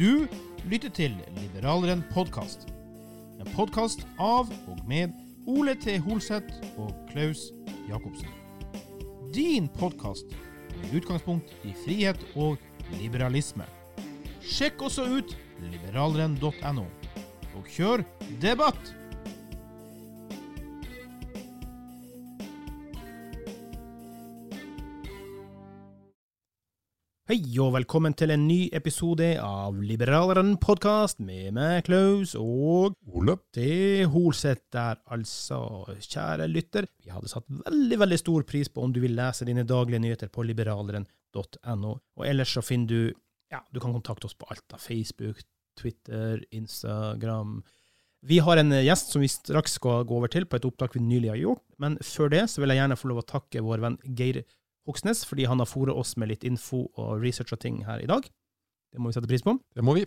Du lytter til Liberaleren podkast. En podkast av og med Ole T. Holseth og Klaus Jacobsen. Din podkast med utgangspunkt i frihet og liberalisme. Sjekk også ut liberaleren.no, og kjør debatt! Hei og velkommen til en ny episode av Liberaleren podkast med meg, Klaus, og Ole. T. Holseth der, altså. Kjære lytter, vi hadde satt veldig, veldig stor pris på om du vil lese dine daglige nyheter på liberaleren.no. Og ellers så finner du Ja, du kan kontakte oss på alt av Facebook, Twitter, Instagram. Vi har en gjest som vi straks skal gå over til på et opptak vi nylig har gjort, men før det så vil jeg gjerne få lov å takke vår venn Geir Hoksnes, fordi han har fôret oss med litt info og research og ting her i dag. Det må vi sette pris på. Det må vi.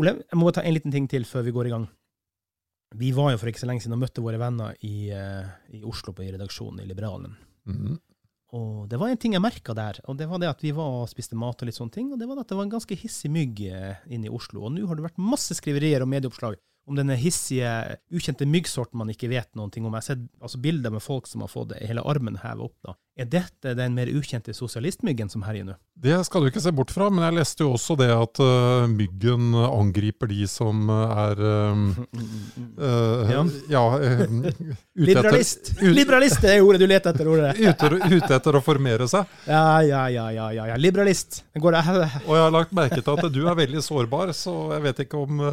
Ole, jeg må ta en liten ting til før vi går i gang. Vi var jo for ikke så lenge siden og møtte våre venner i, eh, i Oslo på i redaksjonen i Liberalen. Mhm. Og det var en ting jeg merka der, og det var det at vi var og spiste mat og litt sånne ting, og det var at det var en ganske hissig mygg eh, inne i Oslo. Og nå har det vært masse skriverier og medieoppslag om denne hissige, ukjente myggsorten man ikke vet noen ting om. Jeg har sett altså, bilder med folk som har fått hele armen hevet opp. da. Er dette den mer ukjente sosialistmyggen som herjer nå? Det skal du ikke se bort fra, men jeg leste jo også det at uh, myggen angriper de som er uh, uh, Ja. ja uh, ute Liberalist! Etter, Liberalist er ordet du leter etter, ordet. ute, ut etter å formere seg. Ja, ja, ja, ja, ja, ja. Liberalist. Det går, Og jeg har lagt merke til at du er veldig sårbar, så jeg vet ikke om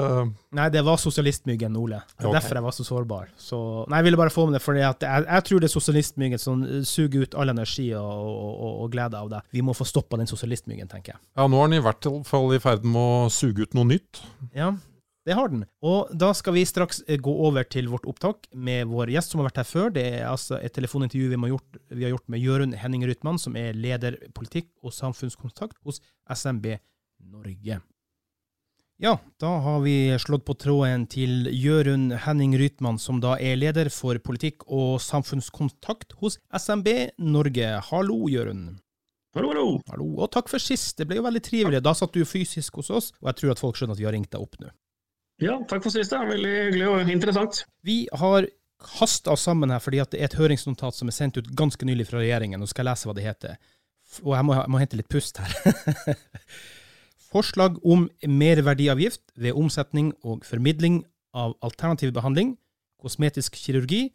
Nei, det var sosialistmyggen, Ole. Det er okay. derfor jeg var så sårbar. Så, nei, jeg ville bare få med det, for jeg, jeg tror det er sosialistmyggen som eh, suger ut all energi og, og, og, glede av det. Vi må få stoppa den sosialistmyggen, tenker jeg. Ja, nå er den i hvert fall i ferd med å suge ut noe nytt. Ja, det har den. Og da skal vi straks eh, gå over til vårt opptak med vår gjest som har vært her før. Det er altså et telefonintervju vi, har gjort, vi har gjort med Jørund Henning Rytman, som er leder politikk og samfunnskontakt hos SMB Norge. Ja, da har vi slått på tråden til Jørund Henning Rytman, som da er leder for politikk og samfunnskontakt hos SMB Norge. Hallo, Jørund. Hallo, hallo. Hallo, og takk for sist. Det ble jo veldig trivelig. Da satt du fysisk hos oss, og jeg tror at folk skjønner at vi har ringt deg opp nå. Ja, takk for sist. det er Veldig hyggelig og interessant. Vi har hasta oss sammen her fordi at det er et høringsnotat som er sendt ut ganske nylig fra regjeringen. Nå skal jeg lese hva det heter. Og jeg må, jeg må hente litt pust her. Forslag om merverdiavgift ved omsetning og formidling av alternativ behandling, kosmetisk kirurgi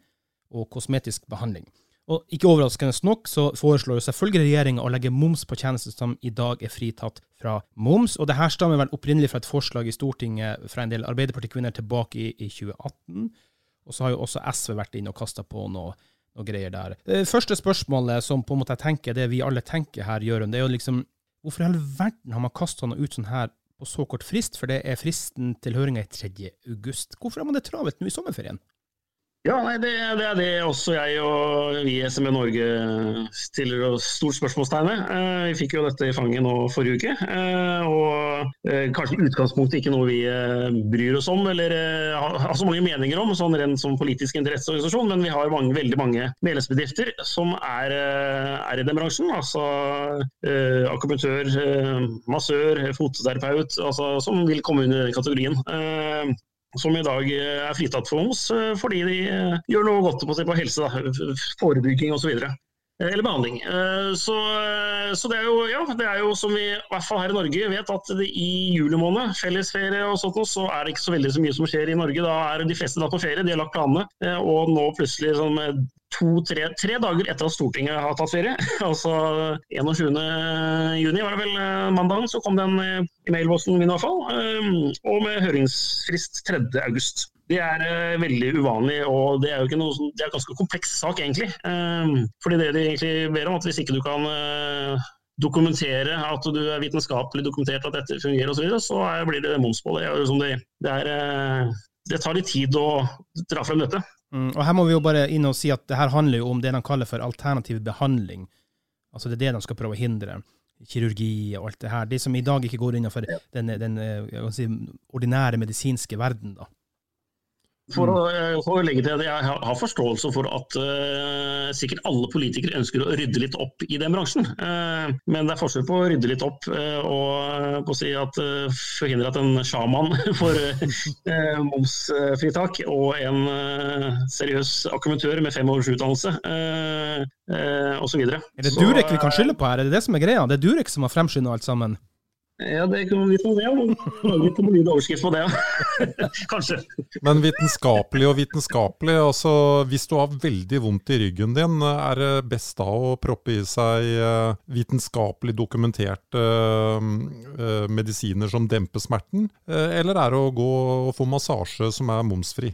og kosmetisk behandling. Og ikke overraskende nok så foreslår jo selvfølgelig regjeringa å legge moms på tjenester som i dag er fritatt fra moms. Og det her stammer vel opprinnelig fra et forslag i Stortinget fra en del Arbeiderpartikvinner tilbake i, i 2018. Og så har jo også SV vært inne og kasta på noe, noe greier der. Det første spørsmålet som på en måte jeg tenker, det vi alle tenker her, Jørund, det er jo liksom Hvorfor i all verden har man kasta noe ut sånn her på så kort frist? For det er fristen til høringa i 3. august. Hvorfor har man det travelt nå i sommerferien? Ja, nei, det, det, er det også jeg og vi i SME Norge stiller oss stort spørsmålstegn ved. Eh, vi fikk jo dette i fanget nå forrige uke. Eh, og eh, kanskje i utgangspunktet ikke noe vi bryr oss om eller har så mange meninger om, sånn rent som politisk interesseorganisasjon, men vi har mange, veldig mange medlemsbedrifter som er, er i den bransjen. Altså akupunktør, massør, fototerapeut, altså, som vil komme under den kategorien som i dag eh, er fritatt for moms eh, fordi de eh, gjør noe godt på, på helse, da, forebygging osv. Eller behandling. Så, så, det, er jo, ja, det er jo som vi i hvert fall her i Norge vet at det, i juli måned, fellesferie og sånt, så er det ikke så veldig så mye som skjer i Norge. Da er de fleste da på ferie, de har lagt planene. Og nå plutselig sånn, to-tre tre dager etter at Stortinget har tatt ferie, altså 21. juni var det vel mandagen, så kom den i mailboksen min i hvert fall. Eh, og med høringsfrist 3. august. Det er veldig uvanlig, og det er jo ikke noe som... det er en ganske kompleks sak, egentlig. Fordi det de egentlig ber om, at hvis ikke du kan dokumentere at du er vitenskapelig dokumentert at dette fungerer osv., så, videre, så er, blir det moms på det. Det, det, er, det tar litt tid å dra frem dette. Mm, og her må vi jo bare inn og si at det her handler jo om det de kaller for alternativ behandling. Altså det er det de skal prøve å hindre. Kirurgi og alt det her. De som i dag ikke går innenfor den, den eh, si, ordinære medisinske verden. da. For å, eh, for å, legge til at Jeg har forståelse for at uh, sikkert alle politikere ønsker å rydde litt opp i den bransjen. Uh, men det er forskjell på å rydde litt opp uh, og si at forhindre at en sjaman får momsfritak, og en seriøs akkumentør med fem års utdannelse osv. Er det Durek vi kan skylde på her? Er det det som er greia? Det er Durek som har fremskynda alt sammen? Ja, det kan vi få se. Lage litt en overskrift på det, ja. Kanskje. Men vitenskapelig og vitenskapelig, altså hvis du har veldig vondt i ryggen din, er det best da å proppe i seg eh, vitenskapelig dokumenterte uh, medisiner som demper smerten, uh, eller er det å gå og få massasje som er momsfri?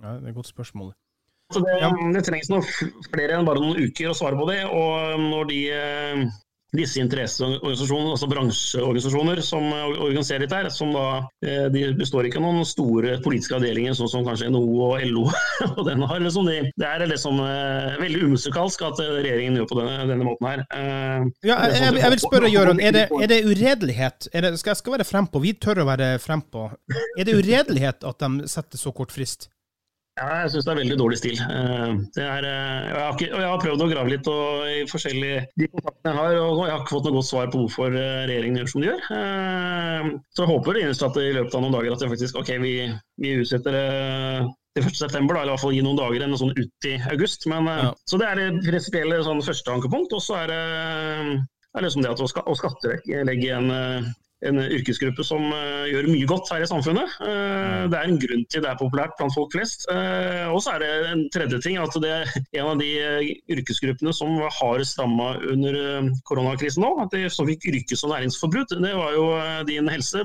Ja, det er et godt spørsmål. Det, det, trengs noe flere enn bare noen uker å svare på det. Og når de disse interesseorganisasjonene, altså bransjeorganisasjoner som organiserer dette, her, som da, eh, de består ikke av noen store politiske avdelinger, sånn som kanskje NHO og LO. og den har liksom de, det er liksom veldig umusikalsk at regjeringen gjør på denne, denne måten her. Ja, jeg, jeg, jeg, vil spørre, Jøron, er det, er det uredelighet? Er det, skal jeg skal være frempå, vi tør å være frempå. Er det uredelighet at de setter så kort frist? Ja, jeg syns det er veldig dårlig stil. Eh, er, eh, jeg, har ikke, jeg, har prøvd å grave litt og, i forskjellige de kontaktene jeg har, og jeg har ikke fått noe godt svar på hvorfor eh, regjeringen gjør som de gjør. Så jeg håper det at i løpet av noen dager at det faktisk, ok, vi, vi utsetter det til 1. september, da, eller i hvert fall gi noen dager enn sånn ut i august. Men, ja. Så det er det prinsipielle sånn, første ankepunkt. Og så er det, er liksom det at å, skattelegge en en yrkesgruppe som uh, gjør mye godt her i samfunnet. Uh, det er en grunn til det er populært blant folk flest. Uh, og så er det en tredje ting, at det er en av de yrkesgruppene som var hardest ramma under koronakrisen nå, at de som fikk yrkes- og næringsforbud, det var jo din helse,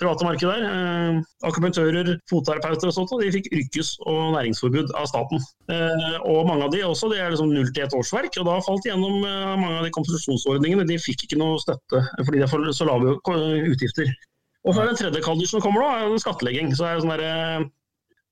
private marked der. akupunktører, fotterapeuter og sånt, og de fikk yrkes- og næringsforbud av staten. og mange av de også, det er liksom null til ett årsverk, og da falt gjennom mange av de kompensasjonsordningene. De fikk ikke noe støtte, fordi de er for, så lave utgifter. Og så er det en tredje kalder som kommer nå, er en skattlegging. Så er det sånn derre eh,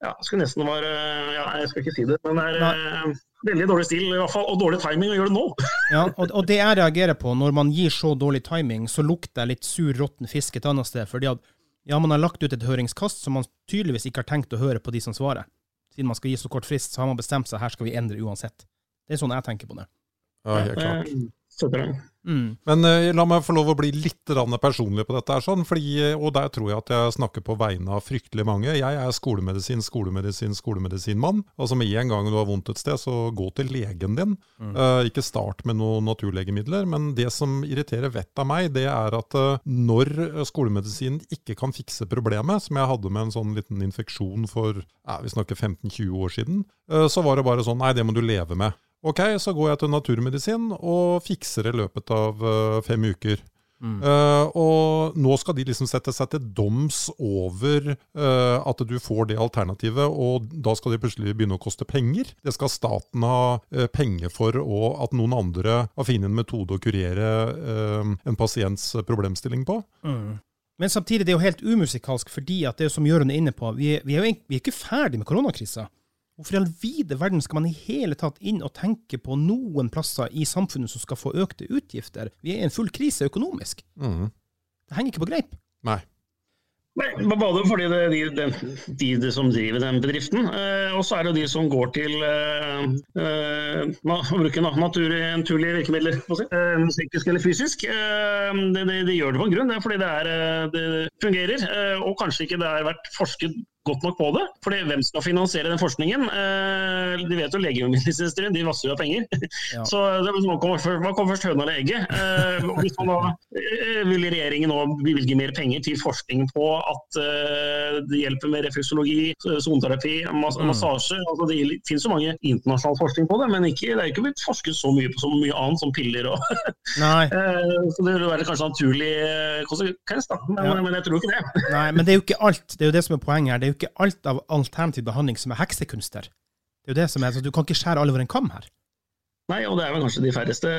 ja, skulle nesten være ja, Jeg skal ikke si det, men det er Nei. Eh, veldig dårlig stil i hvert fall, og dårlig timing å gjøre det nå. ja, og, og, det jeg reagerer på, når man gir så dårlig timing, så lukter jeg litt sur, råtten fisk et annet sted. fordi at ja, man har lagt ut et høringskast som man tydeligvis ikke har tenkt å høre på de som svarer. Siden man skal gi så kort frist, så har man bestemt seg her skal vi endre uansett. Det er sånn jeg tenker på det. Ja, helt klart. Mm. Men uh, la meg få lov å bli litt personlig på dette. her, sånn, fordi, eh, Og der tror jeg at jeg snakker på vegne av fryktelig mange. Jeg er skolemedisin, skolemedisin, skolemedisinmann. Altså Med en gang du har vondt et sted, så gå til legen din. Mm. Uh, ikke start med noen naturlegemidler. Men det som irriterer vettet av meg, det er at uh, når skolemedisin ikke kan fikse problemet, som jeg hadde med en sånn liten infeksjon for vi snakker 15-20 år siden, så var det bare sånn Nei, det må du leve med. Ok, så går jeg til naturmedisin og fikser det i løpet av uh, fem uker. Mm. Uh, og nå skal de liksom sette seg til doms over uh, at du får det alternativet, og da skal de plutselig begynne å koste penger. Det skal staten ha uh, penger for, og at noen andre har funnet en metode å kurere en pasients problemstilling på. Mm. Men samtidig det er jo helt umusikalsk, fordi at det er som Jørund er inne på, vi er, vi er jo vi er ikke ferdig med koronakrisa. Hvorfor i all vide verden skal man i hele tatt inn og tenke på noen plasser i samfunnet som skal få økte utgifter? Vi er i en full krise økonomisk. Mm. Det henger ikke på greip. Nei. Nei, Både fordi det er de, de, de, som driver den bedriften, eh, og så er det de som går til eh, eh, å bruke naturlige virkemidler. Eh, psykisk eller fysisk. Eh, de, de, de, gjør det på en grunn, det er fordi det, er, eh, det fungerer. Eh, og kanskje ikke det har vært forsket godt nok på det. Fordi hvem skal finansiere den forskningen? Eh, de vet jo legemiddelindustrien, de vasser jo av penger. Ja. Så det, hva kommer først, høna eller egget? Eh, hvis man da, eh, vil regjeringen nå bevilge mer penger til forskning på at eh, det hjelper med refleksologi, soneterapi, mas mm. massasje? Altså, det finnes jo mange internasjonal forskning på det, men ikke, det er ikke blitt forsket så mye på så mye annet som piller. Og eh, så det vil være kanskje naturlig konsekvens, da. Men, ja. men, jeg tror ikke det. Nei, men det er jo ikke alt. Det er jo det som er poenget her. Det er jo ikke alt av alternativ behandling som er heksekunster. Det er jo det som er, så Du kan ikke skjære alle over en kam her. Nei, og det er vel kanskje de færreste,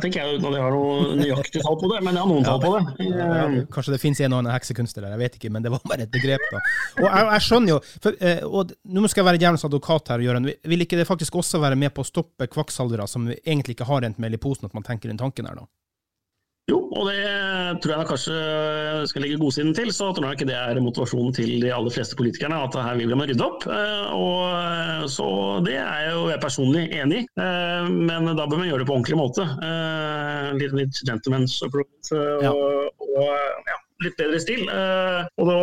tenker jeg, uten at jeg har noe nøyaktig tall på det. Men jeg har noen ja, tall på det. Ja, kanskje det finnes en og annen heksekunster der, jeg vet ikke, men det var bare et begrep. da. Og jeg, jeg skjønner jo, for, eh, og Nå skal jeg være djevelens advokat her, Jørgen. Vil ikke det faktisk også være med på å stoppe kvakksalvere som egentlig ikke har rent mel i posen, at man tenker den tanken her, da? Jo, og det tror jeg kanskje skal legge godsiden til. Så tror jeg ikke det er motivasjonen til de aller fleste politikerne, at her vil man rydde opp. Eh, og, så det er jo jeg personlig enig i, eh, men da bør man gjøre det på ordentlig måte. Eh, litt, litt gentleman's approach og, ja. og ja, litt bedre stil. Og, da,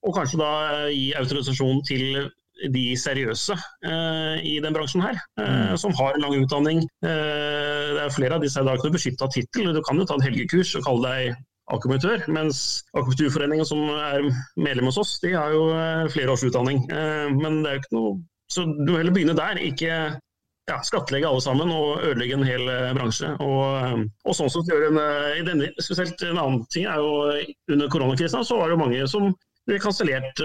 og kanskje da gi autorisasjon til de seriøse eh, i den bransjen her, eh, mm. som har lang utdanning. Eh, det er flere av disse i dag som er beskytta tittel. Du kan jo ta et helgekurs og kalle deg akupunktør, mens Akupunkturforeningen som er medlem hos oss, de har jo flere års utdanning. Eh, men det er jo ikke noe Så du må heller begynne der, ikke ja, skattlegge alle sammen og ødelegge en hel bransje. Og, og sånn som gjør en, i denne, spesielt En annen ting er jo under koronakrisen så var det mange som ble kansellert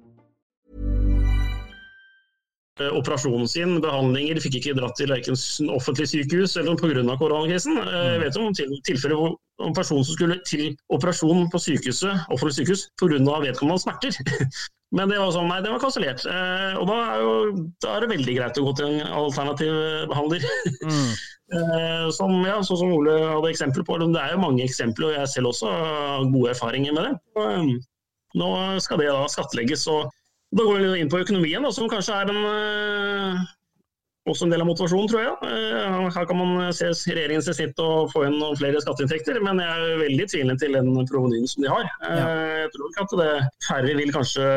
Eh, operasjonen sin, behandlinger, fikk ikke dratt til verken offentlig sykehus eller pga. koronakrisen. Eh, jeg mm. vet om tilfeller hvor en person som skulle til operasjon på sykehuset, offentlig sykehus pga. vedkommende smerter. Men det var sånn, nei, det var kansellert. Eh, og da er, jo, da er, det veldig greit å gå til en alternativ behandler. Mm. eh, som, ja, sånn som Ole hadde eksempel på. Det er jo mange eksempler, og jeg selv også har gode erfaringer med det. Og, nå skal det da skattlegges. og Da går vi inn på økonomien, som kanskje er en uh, også en del av motivasjonen, tror jeg. Eh, her kan man se regjeringens snitt og få inn noen flere skatteinntekter, men jeg er veldig tvilende til den provenyen som de har. Eh, ja. Jeg tror ikke at det færre vil kanskje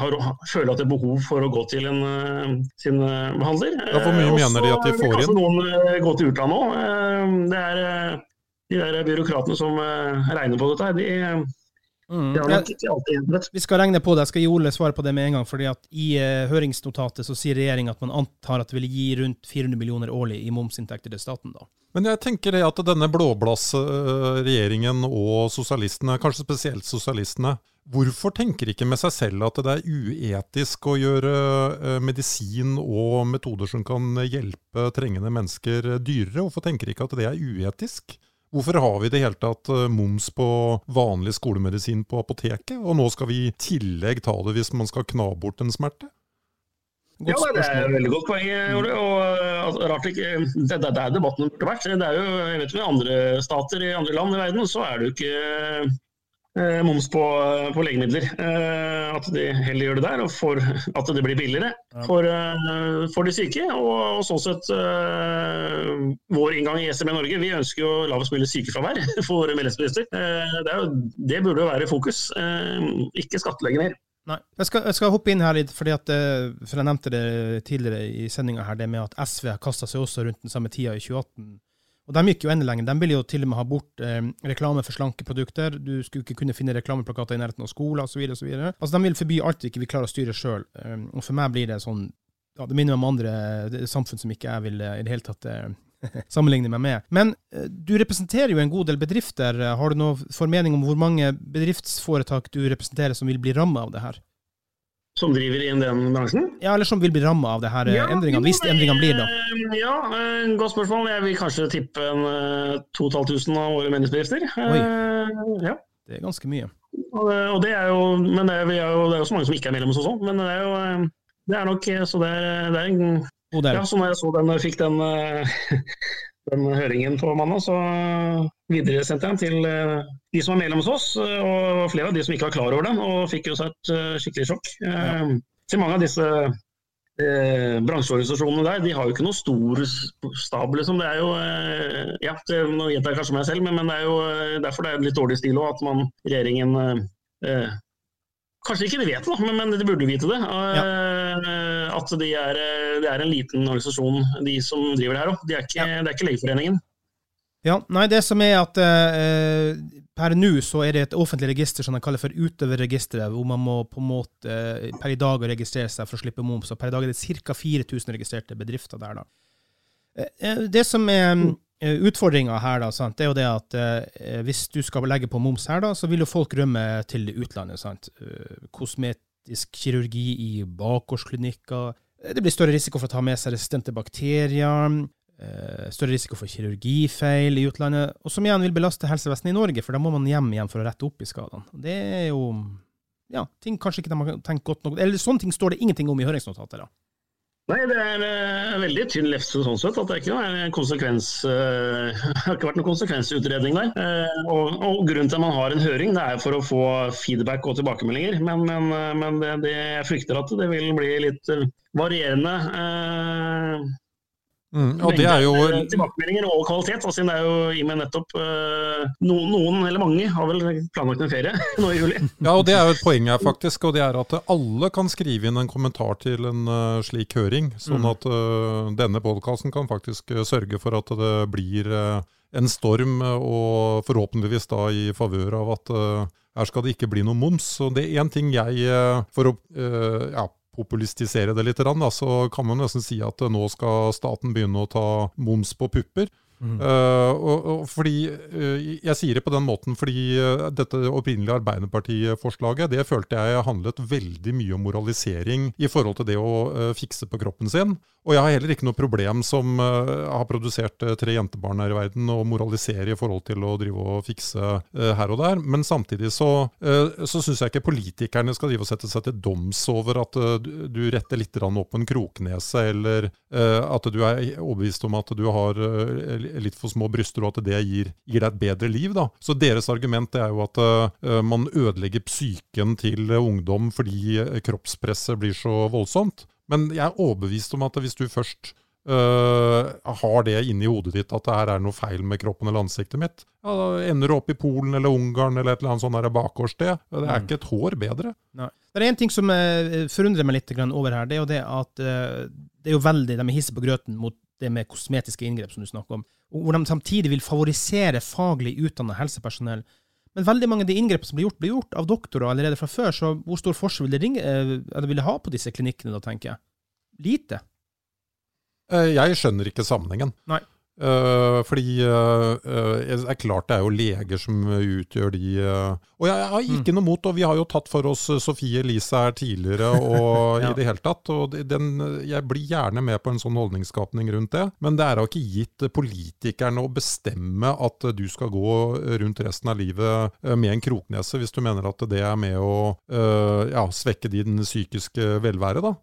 har, føler at det er behov for å gå til en, eh, sin behandler. Ja, hvor mye mener de at de får inn? Noen gå til utlandet òg. Det er de der byråkratene som regner på dette. de Mm. Vi skal regne på det. Jeg skal gi Ole svar på det med en gang. fordi at I uh, høringsnotatet så sier regjeringa at man antar at det vil gi rundt 400 millioner årlig i momsinntekter til staten. da. Men jeg tenker det at denne blåblass-regjeringen og sosialistene, kanskje spesielt sosialistene, hvorfor tenker ikke med seg selv at det er uetisk å gjøre uh, medisin og metoder som kan hjelpe trengende mennesker, dyrere? Hvorfor tenker ikke at det er uetisk? Hvorfor har vi det hele tatt eh, moms på vanlig skolemedisin på apoteket? Og nå skal vi i tillegg ta det hvis man skal kna bort en smerte? Godt ja, Det er et veldig godt poeng. Og, altså, rart ikke, det, det, er debatten burde vært. Det er jo, jeg vet, I andre stater i andre land i verden så er det jo ikke Eh, moms på, på legemidler. Eh, at de heller gjør det der, og for at det blir billigere for, eh, for de syke. Og, og sånn sett vår inngang i SME Norge, vi ønsker jo lavest mulig sykefravær for våre medlemsbedrifter. Det, det, burde jo være fokus, ikke skattlegge mer. Nei. Jeg skal, jeg skal, hoppe inn her litt, fordi at, for jeg nevnte det tidligere i sendinga her, det med at SV har kasta seg også rundt den samme tida i 2018 og de gikk jo enda lenger. De ville jo til og med ha bort eh, reklame for slanke produkter. Du skulle ikke kunne finne reklameplakater i nærheten av skoler osv. Altså, de vil forby alt vi ikke vil klare å styre sjøl. Um, og for meg blir det sånn ja, Det minner meg om andre samfunn som ikke jeg vil eh, i det hele tatt eh, sammenligne meg med. Men eh, du representerer jo en god del bedrifter. Har du noen formening om hvor mange bedriftsforetak du representerer som vil bli ramma av det her? Som driver i den bransjen? Ja, eller som vil bli ramma av det her ja, endringene, hvis endringene blir da? Ja, godt spørsmål. Jeg vil kanskje tippe en 2500 av våre menneskebedrifter. Oi. Ja. Det er ganske mye. Og det, og det er jo, men det er, jo, det er, jo, så mange som ikke er medlem hos oss òg. Men det er jo det er nok Så det er, det er en Ja, så når jeg så den, fikk den den høringen på mandag, så videresendte jeg den til eh, de som er medlem hos oss, eh, og flere av de som ikke var klar over den, og fikk jo seg et eh, skikkelig sjokk. Ja. Til mange av disse eh, bransjeorganisasjonene der, de har jo ikke noe stor stab, liksom. Det er jo eh, Ja, det, nå gjentar jeg kanskje meg selv, men, men, det er jo derfor det er litt dårlig stil òg, at man, regjeringen eh, Kanskje ikke de vet det, men, de burde vite det. Ja. Eh, at det er, de det er en liten organisasjon, de som driver det her òg. Det, ja. er ikke Legeforeningen. Ja, nei, det som er at eh, per nå så er det et offentlig register som de kaller for utøverregisteret, hvor man må på en måte uh, per i dag registrere seg for å slippe moms. Og per i dag er det ca. 4000 registrerte bedrifter der. da. Det som er mm. Eh, Utfordringa her da, sant, er jo det at eh, hvis du skal legge på moms her, da, så vil jo folk rømme til utlandet. sant? Eh, kosmetisk kirurgi i bakgårdsklinikker. Eh, det blir større risiko for å ta med seg resistente bakterier. Eh, større risiko for kirurgifeil i utlandet. Og som igjen vil belaste helsevesenet i Norge, for da må man hjem igjen for å rette opp i skadene. Det er jo ja, ting kanskje ikke de har tenkt godt nok Eller sånne ting står det ingenting om i høringsnotatet. da. Nei, det er uh, veldig tynn lefse sånn sett. at Det er ikke noe konsekvens, uh, har ikke vært noen konsekvensutredning der. Uh, og, og, Grunnen til at man har en høring, det er for å få feedback og tilbakemeldinger. Men, men, men det, det, jeg frykter at det vil bli litt varierende Mm, og det er jo... Tilbakemeldinger og kvalitet. Altså, det er jo i meg nettopp uh, noen, noen, eller mange, har vel planlagt en ferie nå i juli. Ja, og det er jo et poeng her, faktisk. Og det er at alle kan skrive inn en kommentar til en uh, slik høring. Sånn mm. at uh, denne podkasten kan faktisk sørge for at det blir en storm, og forhåpentligvis da i favør av at her skal det ikke bli noe moms. Så det er én ting jeg, for å ja, populistisere det litt, så kan man nesten si at nå skal staten begynne å ta moms på pupper. Uh, og, og, fordi uh, Jeg sier det på den måten fordi uh, dette opprinnelige Arbeiderpartiforslaget det følte jeg handlet veldig mye om moralisering i forhold til det å fikse på kroppen sin. Og jeg har heller ikke noe problem som har produsert tre jentebarn her i verden, å moralisere i forhold til å drive og fikse her og der. Men samtidig så, så syns jeg ikke politikerne skal drive og sette seg til doms over at du retter litt opp en kroknese, eller at du er overbevist om at du har litt for små bryster, og at det gir, gir deg et bedre liv. Da. Så deres argument er jo at uh, man ødelegger psyken til ungdom fordi kroppspresset blir så voldsomt. Men jeg er overbevist om at hvis du først Uh, har det inni hodet ditt at det her er noe feil med kroppen eller ansiktet mitt, ja, da ender du opp i Polen eller Ungarn eller et eller annet sånt bakgårdssted. Det er mm. ikke et hår bedre. Nei. Det er én ting som forundrer meg litt over her. Det er jo det at det er jo veldig, de er hissige på grøten mot det med kosmetiske inngrep som du snakker om, og hvor de samtidig vil favorisere faglig utdannet helsepersonell. Men veldig mange av de inngrepene som blir gjort, blir gjort av doktorer allerede fra før, så hvor stor forskjell vil det, ringe, eh, vil det ha på disse klinikkene, da, tenker jeg? Lite. Eh, jeg skjønner ikke sammenhengen. Nei. Uh, fordi det er klart det er jo leger som utgjør de Og jeg, har ikke mm. noe mot, og vi har jo tatt for oss Sofie Elise her tidligere og ja. i det hele tatt. Og den, jeg blir gjerne med på en sånn holdningsskapning rundt det. Men det er da ikke gitt politikerne å bestemme at du skal gå rundt resten av livet med en kroknese, hvis du mener at det er med å ja, svekke din psykiske velvære. da.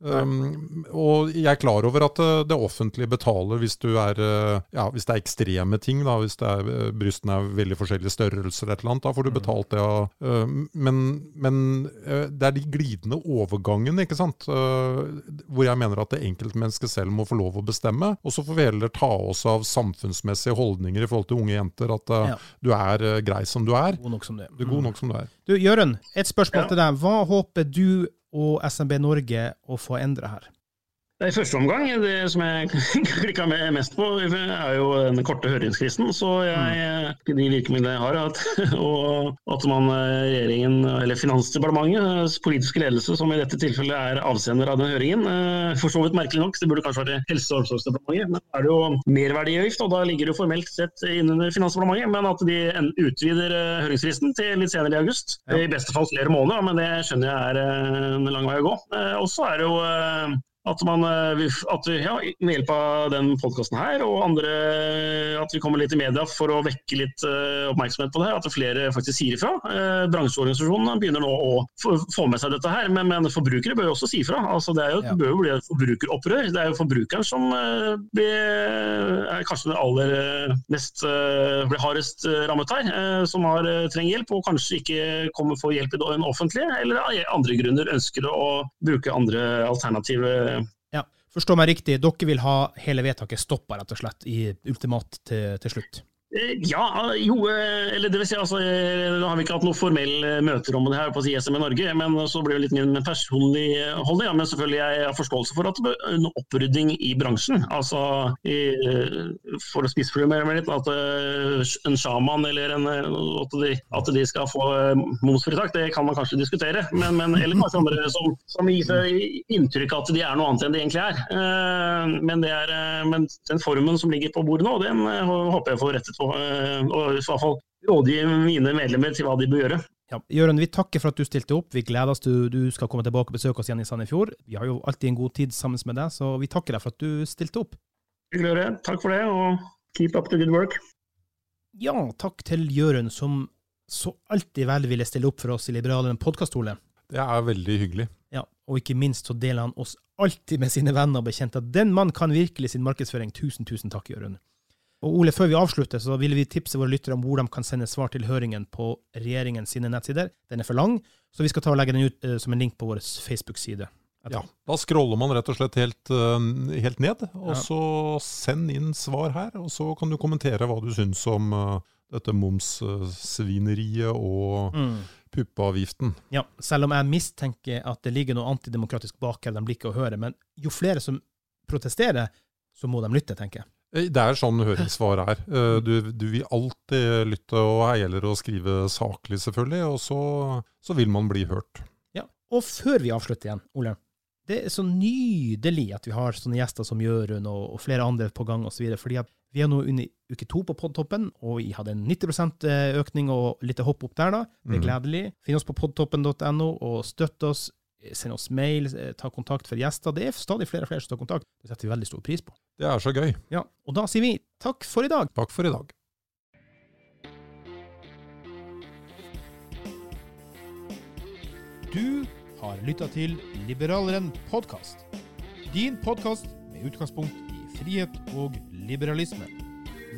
Um, og jeg er klar over at uh, det offentlige betaler hvis, er, uh, ja, hvis det er ekstreme ting. Da, hvis er, uh, brystene er veldig forskjellige størrelser, eller et eller annet, da får du mm. betalt det. Uh, men, men det er de glidende overgangene ikke sant? hvor jeg mener at det enkeltmennesket selv må få lov å bestemme. Og så får vi heller ta oss av samfunnsmessige holdninger i forhold til unge jenter. At ja. du er grei som du er. God nok som du er. Du er god nok som du er. Du, Jørund, et spørsmål ja. til deg. Hva håper du og SMB Norge å få endre her? I første omgang, det som jeg klikka mest på, er jo den korte høringsfristen. Så jeg, mm. de virkemidlene jeg har, at, og at man regjeringen, eller Finansdepartementets politiske ledelse, som i dette tilfellet er avsender av den høringen, eh, for så vidt merkelig nok, det burde kanskje være Helse- og omsorgsdepartementet, men er det jo merverdiavgift, og da ligger det jo formelt sett innunder Finansdepartementet, men at de utvider eh, høringsfristen til litt senere i august. I beste fall flere måneder, men det skjønner jeg er eh, en lang vei å gå. Også er det jo at, man, eh, at ja, med hjelp av den podkasten her og andre at vi kommer litt i media for å vekke litt uh, oppmerksomhet på det, at flere faktisk sier ifra. Uh, bransjeorganisasjonene begynner nå å få med seg dette her, men, men forbrukere bør jo også si ifra. Altså, det, jo, ja. bør jo bli et forbrukeropprør. Det er jo forbrukeren som uh, blir, er kanskje den aller mest blir hardest rammet her, som har, trenger hjelp og kanskje ikke kommer få hjelp i den offentlige, eller av andre grunner ønsker å bruke andre alternative Forstå meg riktig, dere vil ha hele vedtaket stoppa, rett og slett, i ultimat til, til slutt? Eh, ja, jo, eh, eller det vil si, altså, da har vi ikke hatt noe formelle møter om det her på ISM i Norge, men så blir det litt min personlig holdning. Ja, men selvfølgelig jeg har forståelse for at en opprydding i bransjen. Altså, i, For å spissformulere litt, at en sjaman eller en, at, de, at de skal få momsfritak, det kan man kanskje diskutere. Men, men, eller kanskje andre som, som gir seg inntrykk av at de er noe annet enn de egentlig er. Men, er, men den formen som ligger på bordet nå, den håper jeg får rettet og, eh, og i hvert fall rådgi mine medlemmer til hva de bør gjøre. Ja, Jørund, vi takker for at du stilte opp. Vi gleder oss til du skal komme tilbake og besøke oss igjen i Sandefjord. Vi har jo alltid en god tid sammen med deg, så vi takker deg for at du stilte opp. Hyggelig å høre. Takk for det, og keep up the good work. Ja, takk til Jørund, som så alltid vel ville stille opp for oss i Liberalen podkast-Ole. Det er veldig hyggelig. Ja, og ikke minst så deler han oss alltid med sine venner og bekjente. Den mann kan virkelig sin markedsføring. Tusen, tusen takk, Jørund. Og Ole, før vi avslutter, så vil vi tipse våre lyttere om hvor de kan sende svar til høringen på regjeringen sine nettsider. Den er for lang, så vi skal ta og legge den ut uh, som en link på vår Facebook-side. Ja, Da scroller man rett og slett helt, uh, helt ned, og ja. så send inn svar her. Og så kan du kommentere hva du syns om uh, dette momssvineriet og mm. puppeavgiften. Ja, selv om jeg mistenker at det ligger noe antidemokratisk bak her de ikke å høre. Men jo flere som protesterer, så må de lytte, tenker jeg. Eh, det er sånn høringssvar er. Eh, du, du, vil alltid lytte, og her gjelder det å skrive saklig, selvfølgelig, og så, så, vil man bli hørt. Ja, Og før vi avslutter igjen, Ole, det er så nydelig at vi har sånne gjester som Jørund og, og flere andre på gang osv. fordi vi er nå under uke to på Podtoppen, og vi hadde en 90 eh, økning og litt hopp opp der, da. Det er mm. gledelig. Finn oss på podtoppen.no, og støtt oss. Send oss mail, eh, ta kontakt for gjester. Det er stadig flere og flere som tar kontakt. Det setter vi veldig stor pris på. Det er så gøy. Ja, Og da sier vi takk for i dag. Takk for i dag. Du har lytta til Liberaleren podkast. Din podkast med utgangspunkt i frihet og liberalisme.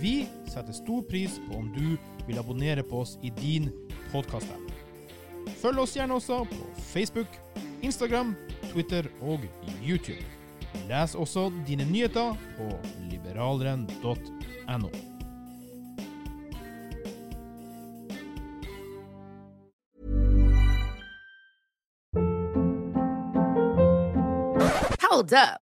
Vi setter stor pris på om du vil abonnere på oss i din podkast-app. Følg oss gjerne også på Facebook, Instagram, Twitter og YouTube. Les også dine nyheter på liberalren.no Hold up.